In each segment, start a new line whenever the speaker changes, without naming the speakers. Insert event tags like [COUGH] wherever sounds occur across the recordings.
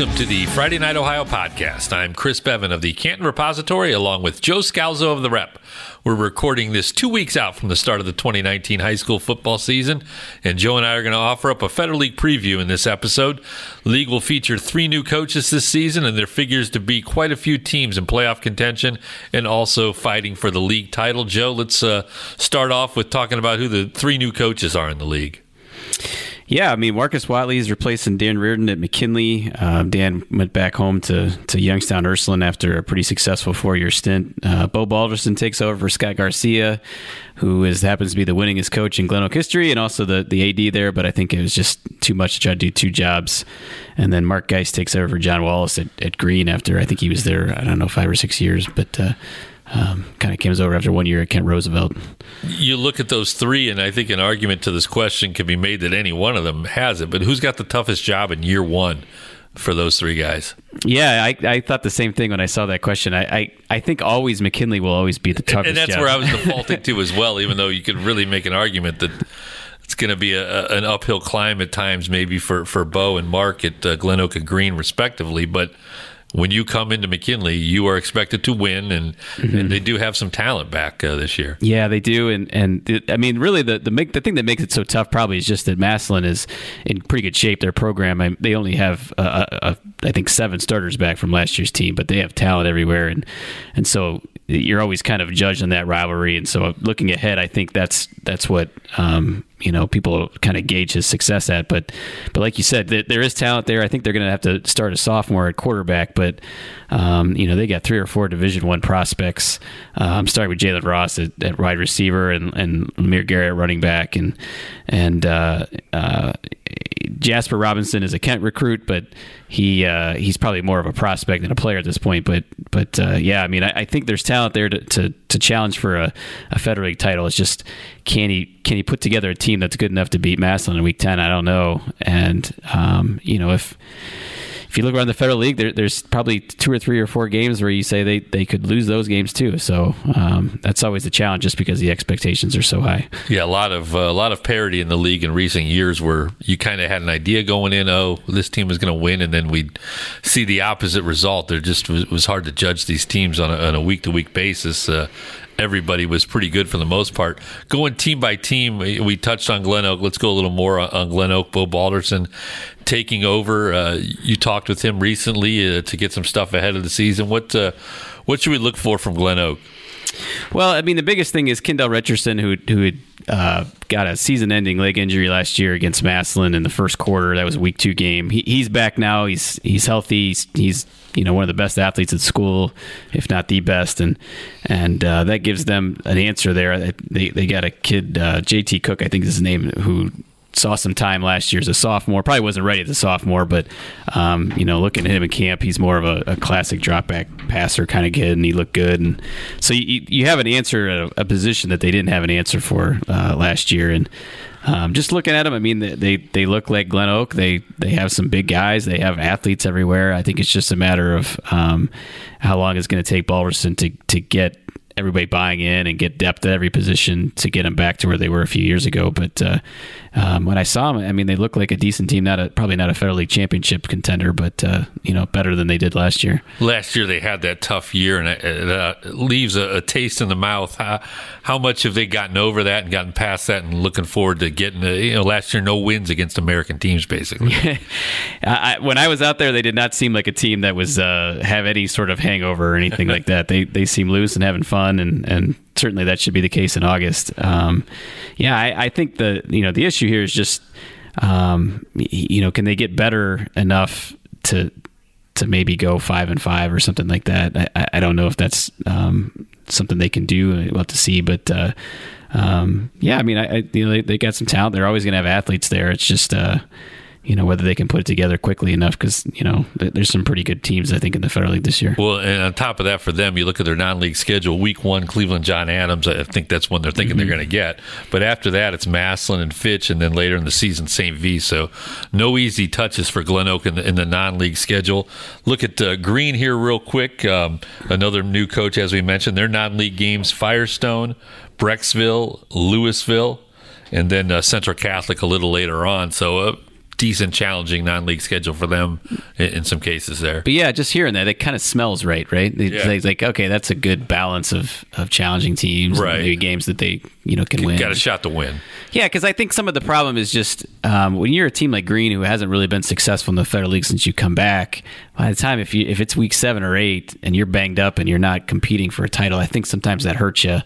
Welcome to the Friday Night Ohio podcast. I'm Chris Beaven of the Canton Repository, along with Joe Scalzo of the Rep. We're recording this two weeks out from the start of the 2019 high school football season, and Joe and I are going to offer up a Federal League preview in this episode. League will feature three new coaches this season, and there figures to be quite a few teams in playoff contention and also fighting for the league title. Joe, let's uh, start off with talking about who the three new coaches are in the league.
Yeah, I mean Marcus Watley is replacing Dan Reardon at McKinley. Uh, Dan went back home to to Youngstown Ursuline after a pretty successful four year stint. Uh, Bo Balderson takes over for Scott Garcia, who is happens to be the winningest coach in Glen Oak history and also the the AD there. But I think it was just too much to try to do two jobs. And then Mark Geist takes over for John Wallace at, at Green after I think he was there I don't know five or six years, but. Uh, um, kind of comes over after one year at Kent Roosevelt.
You look at those three, and I think an argument to this question can be made that any one of them has it. But who's got the toughest job in year one? For those three guys,
yeah, I, I thought the same thing when I saw that question. I, I, I think always McKinley will always be the toughest,
and that's
job.
where I was [LAUGHS] defaulting to as well. Even though you could really make an argument that it's going to be a, an uphill climb at times, maybe for for Bo and Mark at uh, Glen Oak and Green, respectively. But when you come into McKinley, you are expected to win, and, mm-hmm. and they do have some talent back uh, this year.
Yeah, they do, and and it, I mean, really, the the make, the thing that makes it so tough probably is just that Massillon is in pretty good shape. Their program, I, they only have uh, a, a, I think seven starters back from last year's team, but they have talent everywhere, and and so you're always kind of judging that rivalry. And so, looking ahead, I think that's that's what um, you know people kind of gauge his success at. But but like you said, there is talent there. I think they're going to have to start a sophomore at quarterback, but um, you know they got three or four Division One prospects. Uh, I'm starting with Jalen Ross at, at, wide receiver and and Lemire Garrett running back, and and uh, uh, Jasper Robinson is a Kent recruit, but he uh, he's probably more of a prospect than a player at this point. But but uh, yeah, I mean, I, I, think there's talent there to, to, to challenge for a, a Federal League title. It's just can he can he put together a team that's good enough to beat Massillon in Week Ten? I don't know. And um, you know if if you look around the Federal League, there, there's probably two or three or four games where you say they, they could lose those games too. So um, that's always the challenge, just because the expectations are so high.
Yeah, a lot of uh, a lot of parity in the league in recent years, where you kind of had an idea going in, oh, this team is going to win, and then we'd see the opposite result. There just was, was hard to judge these teams on a week to week basis. Uh, everybody was pretty good for the most part. Going team by team, we touched on Glen Oak. Let's go a little more on Glen Oak. Bo Balderson taking over. Uh, you talked with him recently uh, to get some stuff ahead of the season. What uh, what should we look for from Glen Oak?
Well, I mean, the biggest thing is Kendall Richardson, who who had uh, got a season-ending leg injury last year against Massillon in the first quarter. That was a week two game. He, he's back now. He's he's healthy. He's, he's, you know one of the best athletes at school, if not the best, and and uh, that gives them an answer there. They they got a kid, uh, JT Cook, I think is his name, who saw some time last year as a sophomore. Probably wasn't ready as a sophomore, but um, you know, looking at him in camp, he's more of a, a classic drop back passer kind of kid, and he looked good. And so you, you have an answer a, a position that they didn't have an answer for uh, last year, and. Um, just looking at them, I mean, they, they, they look like Glen Oak. They they have some big guys. They have athletes everywhere. I think it's just a matter of um, how long it's going to take Balderson to to get everybody buying in and get depth at every position to get them back to where they were a few years ago. But uh, um, when I saw them, I mean, they look like a decent team. Not a, probably not a Federal League championship contender, but uh, you know, better than they did last year.
Last year they had that tough year, and it, it uh, leaves a, a, taste in the mouth. How, how, much have they gotten over that and gotten past that, and looking forward to getting? A, you know, last year no wins against American teams, basically. [LAUGHS]
I, when I was out there, they did not seem like a team that was uh, have any sort of hangover or anything like that. They they seem loose and having fun, and and certainly that should be the case in August. Um, yeah, I, I, think the you know the issue here is just um, you know can they get better enough to to maybe go five and five or something like that. I, I don't know if that's um, something they can do. We'll have to see, but. Uh, um, yeah, I mean, I, I, you know, they, they got some talent. They're always going to have athletes there. It's just, uh, you know whether they can put it together quickly enough because you know there's some pretty good teams I think in the Federal League this year.
Well, and on top of that, for them, you look at their non-league schedule. Week one, Cleveland John Adams. I think that's one they're thinking mm-hmm. they're going to get. But after that, it's Massillon and Fitch, and then later in the season, St. V. So no easy touches for Glen Oak in the, in the non-league schedule. Look at uh, Green here real quick. Um, another new coach, as we mentioned. Their non-league games: Firestone, Brecksville, Louisville and then uh, Central Catholic a little later on. So uh, decent, challenging non-league schedule for them in, in some cases there.
But yeah, just hearing that, it kind of smells right, right? It's
Yeah.
like, okay, that's a good balance of, of challenging teams,
Right.
maybe games that they you know can win.
Got a shot to win.
Yeah, because I think some of the problem is just um, when you're a team like Green who hasn't really been successful in the federal league since you come back. By the time if you if it's week seven or eight and you're banged up and you're not competing for a title, I think sometimes that hurts you.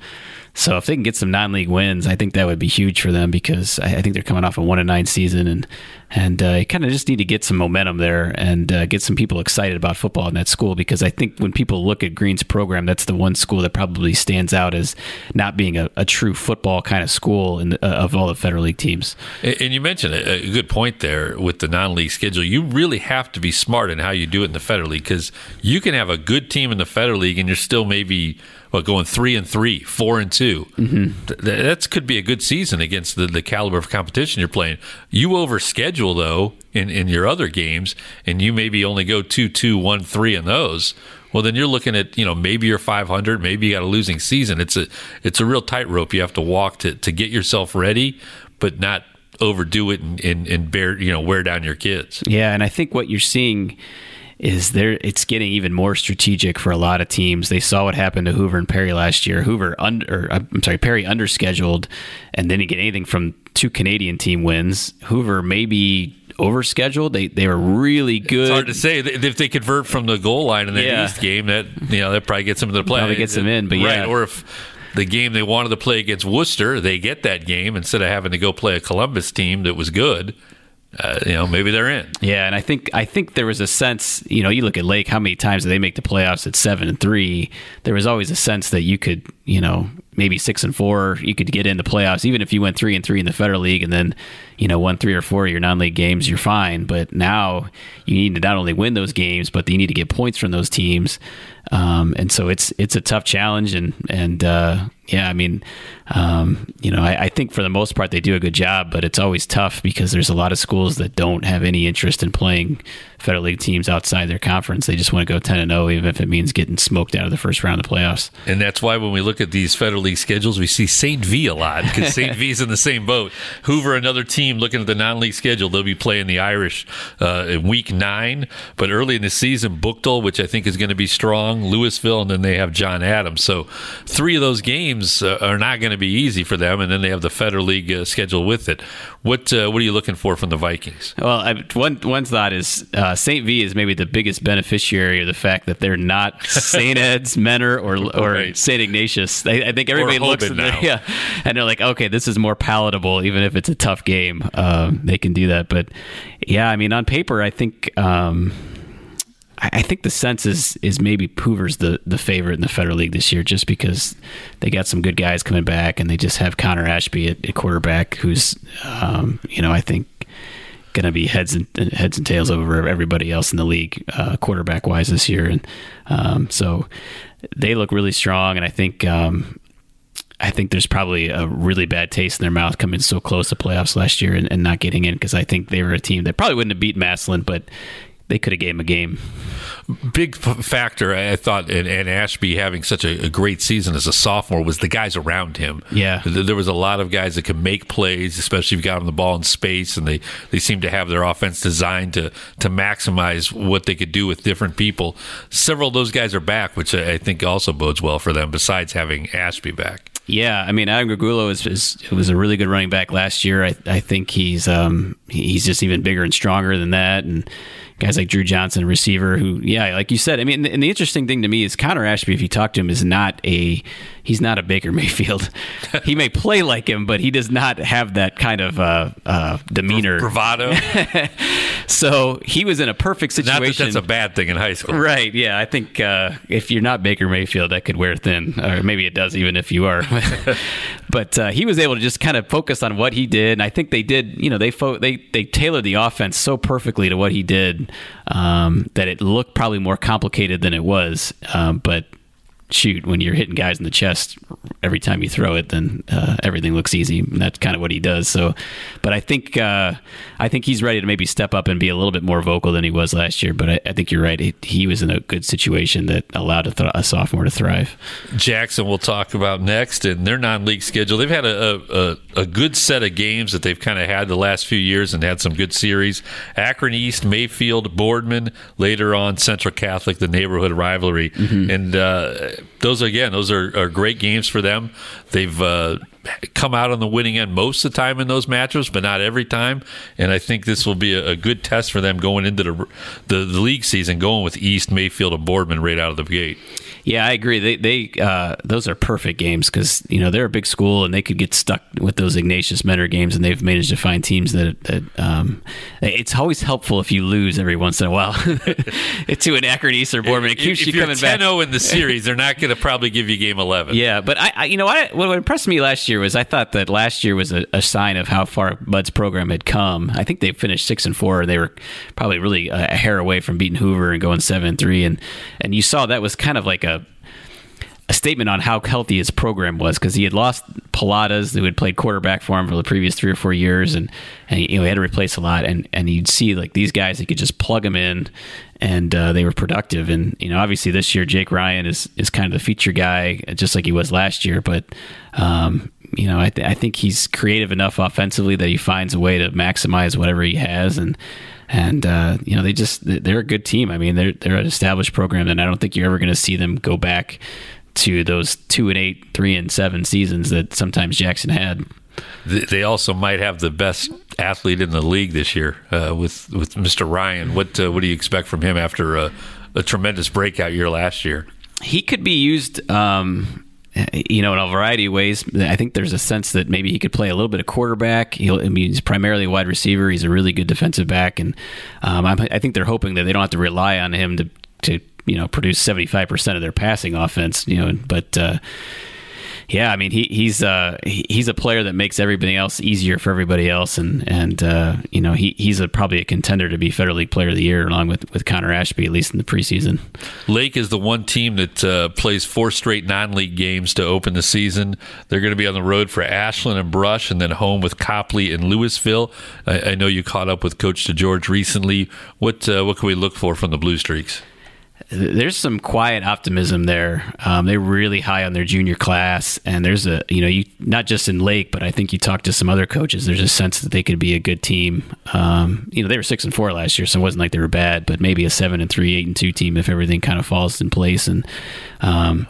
So if they can get some non-league wins, I think that would be huge for them because I, I think they're coming off a one and nine season and and uh, you kind of just need to get some momentum there and uh, get some people excited about football in that school because I think when people look at Green's program, that's the one school that probably stands out as not being a, a true football kind of school in the, uh, of all the federal league teams.
And you mentioned a good point there with the non-league schedule. You really have to be smart in how you do it in the federal league because you can have a good team in the federal league and you're still maybe what going three and three, four and 2 mm-hmm. Th- that could be a good season against the, the caliber of competition you're playing. You overschedule though in in your other games, and you maybe only go two two one three in those. Well, then you're looking at you know maybe you're 500, maybe you got a losing season. It's a it's a real tightrope you have to walk to to get yourself ready, but not overdo it and, and, and bear you know wear down your kids.
Yeah, and I think what you're seeing is there it's getting even more strategic for a lot of teams. They saw what happened to Hoover and Perry last year. Hoover under I'm sorry, Perry underscheduled and didn't get anything from two Canadian team wins. Hoover maybe overscheduled. They they were really good.
It's hard to say if they convert from the goal line in that
Yeah.
East game. That you know that probably gets them to the play.
Probably gets them in, but
right.
yeah.
Or if the game they wanted to play against Wooster, they get that game instead of having to go play a Columbus team that was good. Uh, you know, maybe they're in.
Yeah, and I think I think there was a sense, you know, you look at Lake, how many times did they make the playoffs at seven and three? There was always a sense that you could, you know, maybe six and four, you could get in the playoffs, even if you went three and three in the Federal League, and then, you know, won three or four of your non-league games, you're fine. But now you need to not only win those games, but you need to get points from those teams. Um, and so it's it's a tough challenge, and and uh, yeah, I mean, um, you know, I, I think for the most part they do a good job, but it's always tough because there's a lot of schools that don't have any interest in playing federal league teams outside their conference. They just want to go ten and zero, even if it means getting smoked out of the first round of the playoffs.
And that's why when we look at these Federal League schedules, we see St. V a lot because St. V's [LAUGHS] in the same boat. Hoover, another team looking at the non-league schedule, they'll be playing the Irish uh, in week nine. But early in the season, Bookdale, which I think is going to be strong, Louisville, and then they have John Adams. So three of those games uh, are not going to be easy for them. And then they have the Federal League uh, schedule with it. What uh, what are you looking for from the Vikings?
Well, I, one one thought is uh, St. V is maybe the biggest beneficiary of the fact that they're not [LAUGHS] St. Ed's, Mentor, or or
Right.
St. Ignatius. I, I think everybody looks at
now. [LAUGHS]
yeah, and they're like, okay, this is more palatable, even if it's a tough game. Um, they can do that, but yeah, I mean, on paper, I think. Um, I think the sense is is maybe Hoover's the, the favorite in the Federal League this year, just because they got some good guys coming back, and they just have Connor Ashby at, at quarterback, who's um, you know I think going to be heads and heads and tails over everybody else in the league, uh, quarterback wise this year, and um, so they look really strong, and I think. Um, I think there's probably a really bad taste in their mouth coming so close to playoffs last year and, and not getting in because I think they were a team that probably wouldn't have beat Massillon, but they could have gave them a game.
big f- factor I thought in Ashby having such a, a great season as a sophomore was the guys around him.
Yeah.
There was a lot of guys that could make plays, especially if you got them the ball in space, and they they seemed to have their offense designed to to maximize what they could do with different people. Several of those guys are back, which I I think also bodes well for them. Besides having Ashby back.
Yeah, I mean Adam Gregulo is, is was a really good running back last year. I, I think he's um, he's just even bigger and stronger than that, and guys like Drew Johnson, receiver, who yeah, like you said. I mean, and the interesting thing to me is Connor Ashby. If you talk to him, is not a he's not a Baker [LAUGHS] Mayfield. he may play like him, but he does not have that kind of uh, uh, demeanor.
Bravado. [LAUGHS]
So he was in a perfect
Not that
situation.
that's a bad thing in high school.
Right. Yeah. I think uh, if you're not Baker Mayfield, that could wear thin, or maybe it does, even if you are. [LAUGHS] but uh, he was able to just kind of focus on what he did. And I think they did. You know, they fo- they they tailored the offense so perfectly to what he did um, that it looked probably more complicated than it was. Um, but shoot when you're hitting guys in the chest every time you throw it, then uh, everything looks easy. And that's kind of what he does. So, but I think uh, I think he's ready to maybe step up and be a little bit more vocal than he was last year. But I, I think you're right. He, he, was in a good situation that allowed a, th- a, sophomore to thrive.
Jackson, we'll talk about next, and their non-league schedule. They've had a, a, a good set of games that they've kind of had the last few years and had some good series. Akron East, Mayfield, Boardman. Later on, Central Catholic, the neighborhood rivalry, mm-hmm. and uh, those again, those are, are great games for them. They've uh, come out on the winning end most of the time in those matchups, but not every time. And I think this will be a, a good test for them going into the, the, the league season, going with East, Mayfield, and Boardman right out of the gate.
Yeah, I agree. They they uh, those are perfect games because you know they're a big school and they could get stuck with those Ignatius Mentor games, and they've managed to find teams that that um, it's always helpful if you lose every once in a while [LAUGHS] to an Akron East or Boardman. It keeps
if,
you
if
coming back.
10-0 in the series, they're not going to probably give you game eleven.
Yeah, but I, I you know what what impressed me last year was I thought that last year was a, a sign of how far Bud's program had come. I think they finished six and four. They were probably really a, a hair away from beating Hoover and going seven and three, and and you saw that was kind of like a statement on how healthy his program was because he had lost Pilatas, who had played quarterback for him for the previous three or four years, and and you know he had to replace a lot, and and you'd see like these guys, he could just plug them in, and uh, they were productive, and you know obviously this year Jake Ryan is is kind of the feature guy, just like he was last year, but um, you know I th- I think he's creative enough offensively that he finds a way to maximize whatever he has, and and uh, you know they just they're a good team. I mean they're they're an established program, and I don't think you're ever going to see them go back to those two and eight, three and seven seasons that sometimes Jackson had.
They also might have the best athlete in the league this year uh, with with Mr. Ryan. What uh, what do you expect from him after a, a, tremendous breakout year last year?
He could be used. Um, you know, in a variety of ways. I think there's a sense that maybe he could play a little bit of quarterback. He'll, I mean, he's primarily a wide receiver. He's a really good defensive back, and um, I think they're hoping that they don't have to rely on him to to you know produce 75% of their passing offense you know but uh, yeah I mean he he's uh, he's a player that makes everything else easier for everybody else. And and uh, you know he he's a, probably a contender to be Federal League Player of the Year along with with Connor Ashby at least in the preseason.
Lake is the one team that uh, plays four straight non-league games to open the season. They're going to be on the road for Ashland and Brush and then home with Copley and Louisville. I, I know you caught up with Coach DeGeorge recently. What uh, what can we look for from the Blue Streaks
there's some quiet optimism there. Um, they're really high on their junior class, and there's a you know you not just in Lake, but I think you talk to some other coaches. There's a sense that they could be a good team. Um, you know they were six and four last year, so it wasn't like they were bad, but maybe a seven and three, eight and two team if everything kind of falls in place. And um,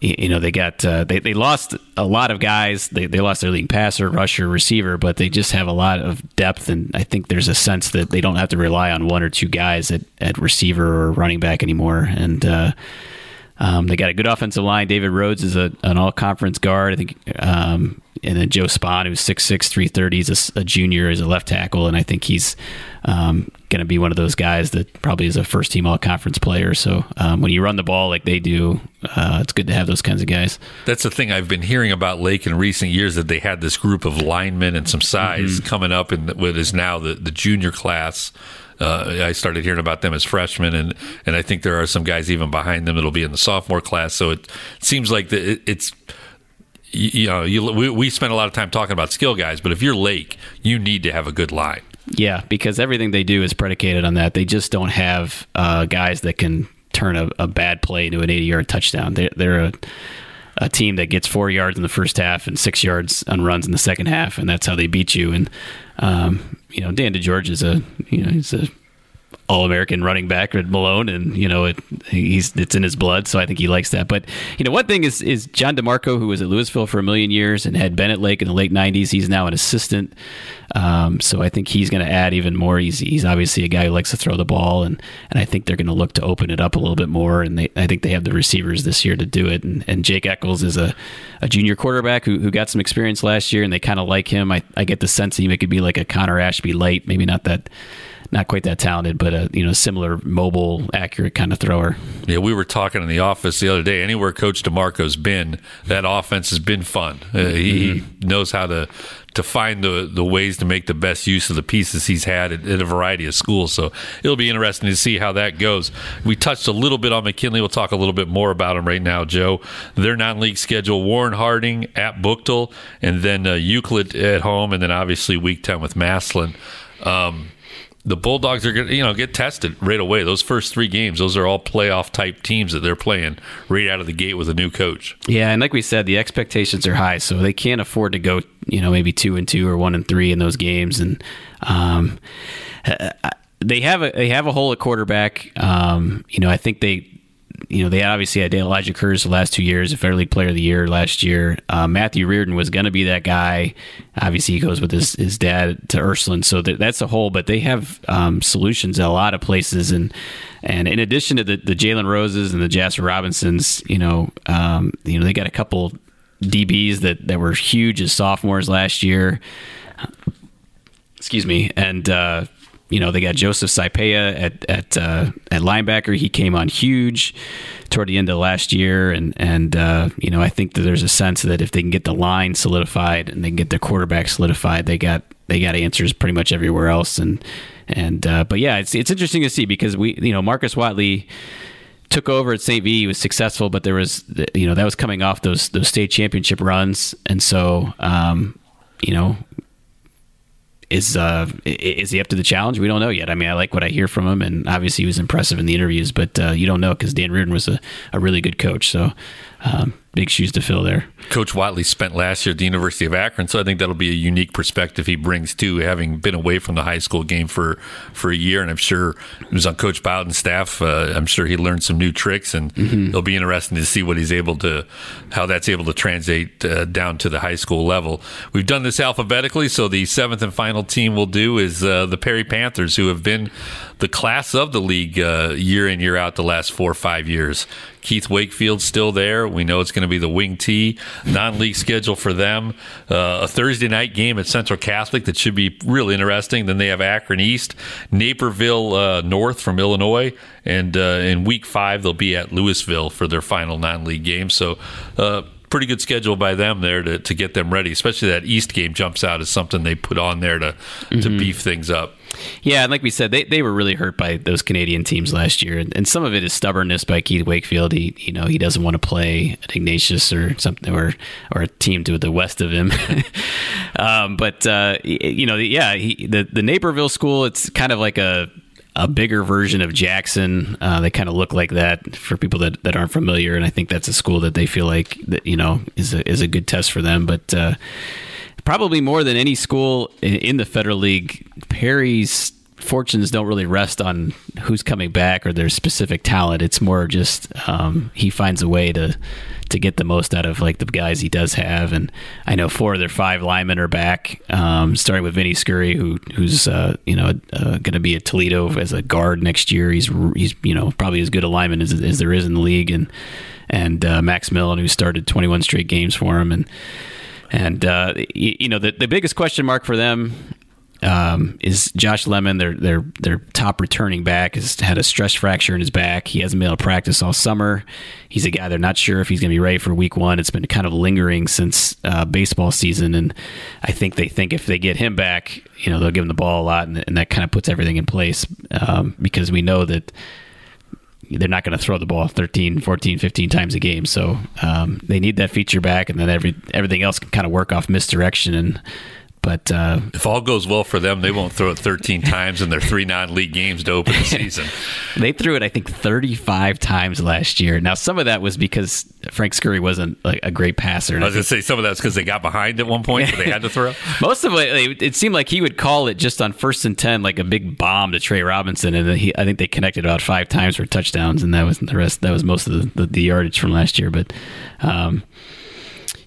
you know they got uh, they they lost a lot of guys. They they lost their leading passer, rusher, receiver, but they just have a lot of depth, and I think there's a sense that they don't have to rely on one or two guys at, at receiver or running back anymore. And uh, um, they got a good offensive line. David Rhodes is a, an all conference guard. I think um, and then Joe Spahn, who's 6'6", 330, he's a, a junior, is a left tackle, and I think he's um, going to be one of those guys that probably is a first team all conference player. So um, when you run the ball like they do, uh, it's good to have those kinds of guys.
That's the thing I've been hearing about Lake in recent years that they had this group of linemen and some size mm-hmm. coming up in what is now the, the junior class. Uh, I started hearing about them as freshmen, and, and I think there are some guys even behind them that'll be in the sophomore class. So it seems like the, it, it's you, you know, you, we, we spend a lot of time talking about skill guys, but if you're Lake, you need to have a good line.
Yeah, because everything they do is predicated on that. They just don't have uh, guys that can turn a, a, bad play into an 80 yard touchdown. They're, they're a, a team that gets four yards in the first half and six yards on runs in the second half, and that's how they beat you. And um, you know, Dan DeGeorge is a you know he's a all American running back at Malone, and you know it, he's it's in his blood, so I think he likes that. But you know, one thing is is John DeMarco, who was at Louisville for a million years and had Bennett Lake in the late '90s. He's now an assistant, um, so I think he's going to add even more. He's he's obviously a guy who likes to throw the ball, and and I think they're going to look to open it up a little bit more. And they, I think they have the receivers this year to do it. And, and Jake Eccles is a, a junior quarterback who, who got some experience last year, and they kind of like him. I I get the sense that he could be like a Connor Ashby light, maybe not that not quite that talented, but a you know similar mobile, accurate kind of thrower.
Yeah, we were talking in the office the other day. Anywhere Coach DeMarco's been, that offense has been fun. Uh, he, mm-hmm. he, knows how to to find the the ways to make the best use of the pieces he's had at, at, a variety of schools. So it'll be interesting to see how that goes. We touched a little bit on McKinley. We'll talk a little bit more about him right now, Joe. Their non-league schedule: Warren Harding at Buchtel, and then uh, Euclid at home, and then obviously Week Ten with Massillon. Um, the Bulldogs are going to, you know, get tested right away. Those first three games, those are all playoff type teams that they're playing right out of the gate with a new coach.
Yeah, and like we said, the expectations are high, so they can't afford to go, you know, maybe two and two or one and three in those games. And um, they have a they have a hole at quarterback. Um, you know, I think they you know, they obviously had Elijah Curtis the last two years, a Fair League Player of the Year last year. Uh, Matthew Reardon was going to be that guy. Obviously, he goes with his, his dad to Ursuline, so that's a hole. But they have um, solutions in a lot of places, and and in addition to the, the Jalen Roses and the Jasper Robinsons, you know, um, you know, they got a couple DBs that that were huge as sophomores last year. Excuse me, and. Uh, you know, they got Joseph Saipea at at uh, at linebacker. He came on huge toward the end of last year, and and uh, you know, I think that there's a sense that if they can get the line solidified and they can get their quarterback solidified, they got they got answers pretty much everywhere else. And and uh, but yeah, it's it's interesting to see because we you know Marcus Watley took over at St. V. He was successful, but there was you know that was coming off those those state championship runs, and so um, you know is uh, is he up to the challenge? We don't know yet. I mean, I like what I hear from him, and obviously he was impressive in the interviews, but uh, you don't know because Dan Reardon was a, a really good coach. So um, big shoes to fill there.
Coach Watley spent last year at the University of Akron, so I think that'll be a unique perspective he brings too, having been away from the high school game for for a year. And I'm sure he was on Coach Bowden's staff. Uh, I'm sure he learned some new tricks, and mm-hmm. it'll be interesting to see what he's able to, how that's able to translate uh, down to the high school level. We've done this alphabetically, so the seventh and final team we'll do is uh, the Perry Panthers, who have been the class of the league uh, year in year out the last four or five years. Keith Wakefield's still there. We know it's going to be the Wing T non-league schedule for them. Uh, a Thursday night game at Central Catholic that should be really interesting. Then they have Akron East, Naperville uh, North from Illinois, and uh, in Week Five they'll be at Louisville for their final non-league game. So uh, pretty good schedule by them there to, to get them ready. Especially that East game jumps out as something they put on there to mm-hmm. to beef things up.
Yeah, and like we said, they, they were really hurt by those Canadian teams last year, and, and some of it is stubbornness by Keith Wakefield. He you know he doesn't want to play at Ignatius or something or or a team to the west of him. [LAUGHS] um, but uh, you know, yeah, he, the the Naperville school, it's kind of like a a bigger version of Jackson. Uh, they kind of look like that for people that, that aren't familiar, and I think that's a school that they feel like that you know is a is a good test for them. But uh, probably more than any school in the Federal League, Perry's fortunes don't really rest on who's coming back or their specific talent. It's more just um, he finds a way to to get the most out of like the guys he does have. And I know four of their five linemen are back, um, starting with Vinny Scurry, who who's uh, you know uh, going to be at Toledo as a guard next year. He's he's you know probably as good a lineman as, as there is in the league, and and uh, Max Millen, who started 21 straight games for him, and and uh, you, you know the the biggest question mark for them um, is Josh Lemon, their their their top returning back, has had a stress fracture in his back. He hasn't been able to practice all summer. He's a guy they're not sure if he's going to be ready for Week One. It's been kind of lingering since uh, baseball season, and I think they think if they get him back, you know, they'll give him the ball a lot, and, and that kind of puts everything in place um, because we know that they're not going to throw the ball 13, 14, 15 times a game. So um, they need that feature back, and then every everything else can kind of work off misdirection and but uh,
if all goes well for them, they won't throw it 13 [LAUGHS] times in their three non-league games to open the [LAUGHS] season.
they threw it, I think, 35 times last year. Now, some of that was because Frank Scurry wasn't a, a great passer.
I was going to say some of that's because they got behind at one point, so they had to throw. [LAUGHS]
Most of it, it seemed like he would call it just on first and ten, like a big bomb to Trey Robinson, and he, I think they connected about five times for touchdowns, and that was the rest. That was most of the, the, the yardage from last year, but. Um,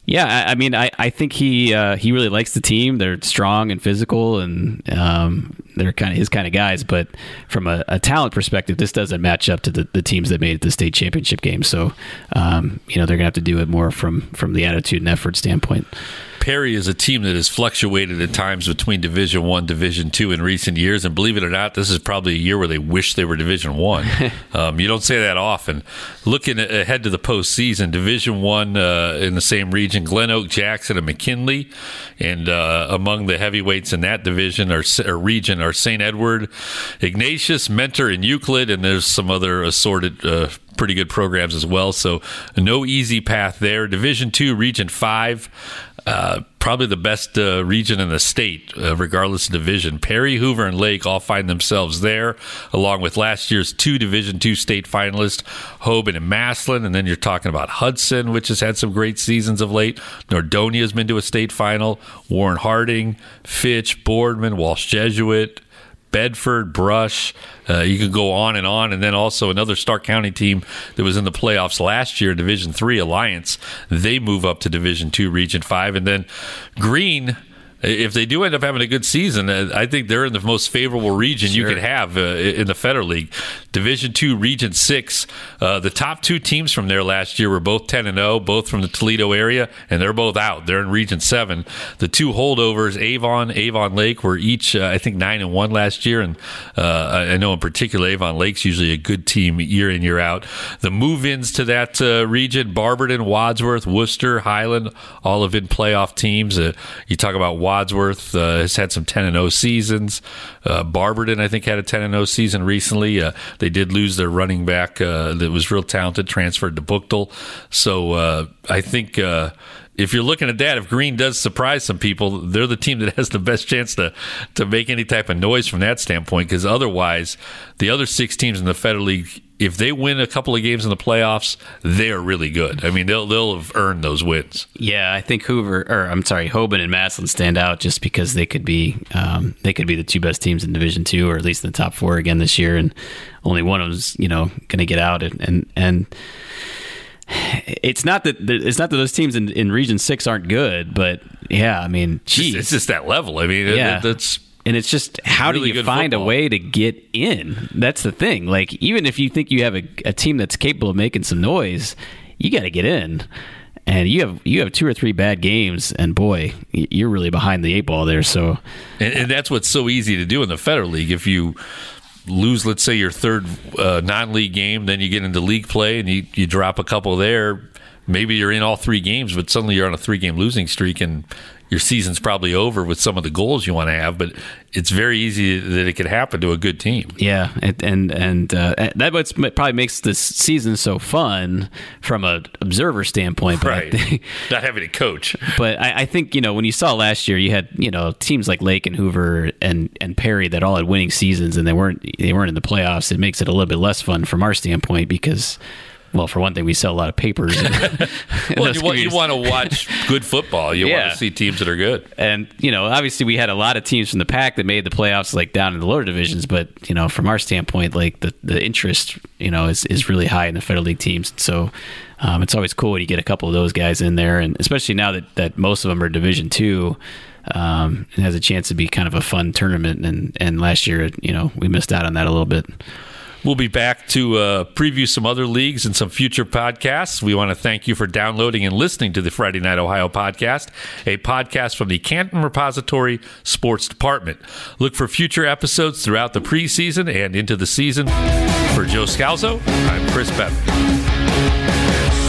yeah, I, I, mean, I, I think he uh, he really likes the team. They're strong and physical, and um, they're kind of his kind of guys. But from a, a, talent perspective, this doesn't match up to the, the teams that made the state championship game. So, um, you know, they're gonna have to do it more from from the attitude and effort standpoint.
Perry is a team that has fluctuated at times between Division One, Division Two in recent years, and believe it or not, this is probably a year where they wish they were Division One. [LAUGHS] um, you don't say that often. Looking ahead to the postseason, Division One uh, in the same region, Glen Oak, Jackson, and McKinley, and uh, among the heavyweights in that division or, or region are St. Edward, Ignatius, Mentor, and Euclid, and there's some other assorted uh, pretty good programs as well. So no easy path there. Division two, Region five. Uh, probably the best uh, region in the state, uh, regardless of division. Perry, Hoover, and Lake all find themselves there, along with last year's two Division two state finalists, Hoban and Massillon. And then you're talking about Hudson, which has had some great seasons of late. Nordonia has been to a state final. Warren Harding, Fitch, Boardman, Walsh Jesuit, Bedford, Brush. Uh, you could go on and on, and then also another Stark County team that was in the playoffs last year, Division Three Alliance. They move up to Division Two, Region Five, and then Green if they do end up having a good season, uh, I think they're in the most favorable region sure. you could have uh, in the Federal League. Division Two, Region Six. Uh, the top two teams from there last year were both ten and zero, oh, both from the Toledo area, and they're both out. They're in Region Seven. The two holdovers, Avon, Avon Lake, were each uh, I think nine and one last year, and uh, I know in particular Avon Lake's usually a good team year in year out. The move-ins to that uh, region, Barberton, Wadsworth, Wooster, Highland, all have been playoff teams. you talk about Wadsworth Wadsworth uh, has had some 10 and 0 seasons. Uh, Barberton, I think, had a 10 and 0 season recently. Uh, they did lose their running back uh, that was real talented, transferred to Buchtel. So uh, I think uh, if you're looking at that, if Green does surprise some people, they're the team that has the best chance to to make any type of noise from that standpoint. Because otherwise, the other six teams in the Federal League if they win a couple of games in the playoffs, they're really good. I mean, they'll they'll have earned those wins.
Yeah, I think Hoover or I'm sorry, Hoban and Massillon stand out just because they could be um, they could be the two best teams in Division Two or at least in the top four again this year, and only one of them's you know going to get out and and. and it's not that it's not that those teams in, in Region Six aren't good, but yeah, I mean, geez.
it's just that level. I mean, yeah. that's
and it's just how really do you find football. a way to get in? That's the thing. Like even if you think you have a, a team that's capable of making some noise, you got to get in. And you have you have two or three bad games, and boy, you're really behind the eight ball there. So,
and, and that's what's so easy to do in the Federal League. If you lose, let's say your third uh, non-league game, then you get into league play and you, you drop a couple there. Maybe you're in all three games, but suddenly you're on a three-game losing streak, and your season's probably over with some of the goals you want to have, but it's very easy that it could happen to a good team.
Yeah, and and, and uh, that what's probably makes this season so fun from an observer standpoint.
But right, think, [LAUGHS] not having a coach.
But I, I, think you know when you saw last year, you had you know teams like Lake and Hoover and and Perry that all had winning seasons, and they weren't they weren't in the playoffs. It makes it a little bit less fun from our standpoint because well, for one thing, we sell a lot of papers. In, [LAUGHS] [LAUGHS]
in well, you want, you want, to watch good football. You yeah. want to see teams that are good.
And you know, obviously, we had a lot of teams from the pack that made the playoffs, like down in the lower divisions. But you know, from our standpoint, like the the interest, you know, is is really high in the Federal League teams. So. Um, it's always cool when you get a couple of those guys in there, and especially now that, that most of them are Division Two, um, it has a chance to be kind of a fun tournament. And and last year, you know, we missed out on that a little bit.
We'll be back to uh, preview some other leagues and some future podcasts. We want to thank you for downloading and listening to the Friday Night Ohio podcast, a podcast from the Canton Repository Sports Department. Look for future episodes throughout the preseason and into the season. For Joe Scalzo, I'm Chris Beaven.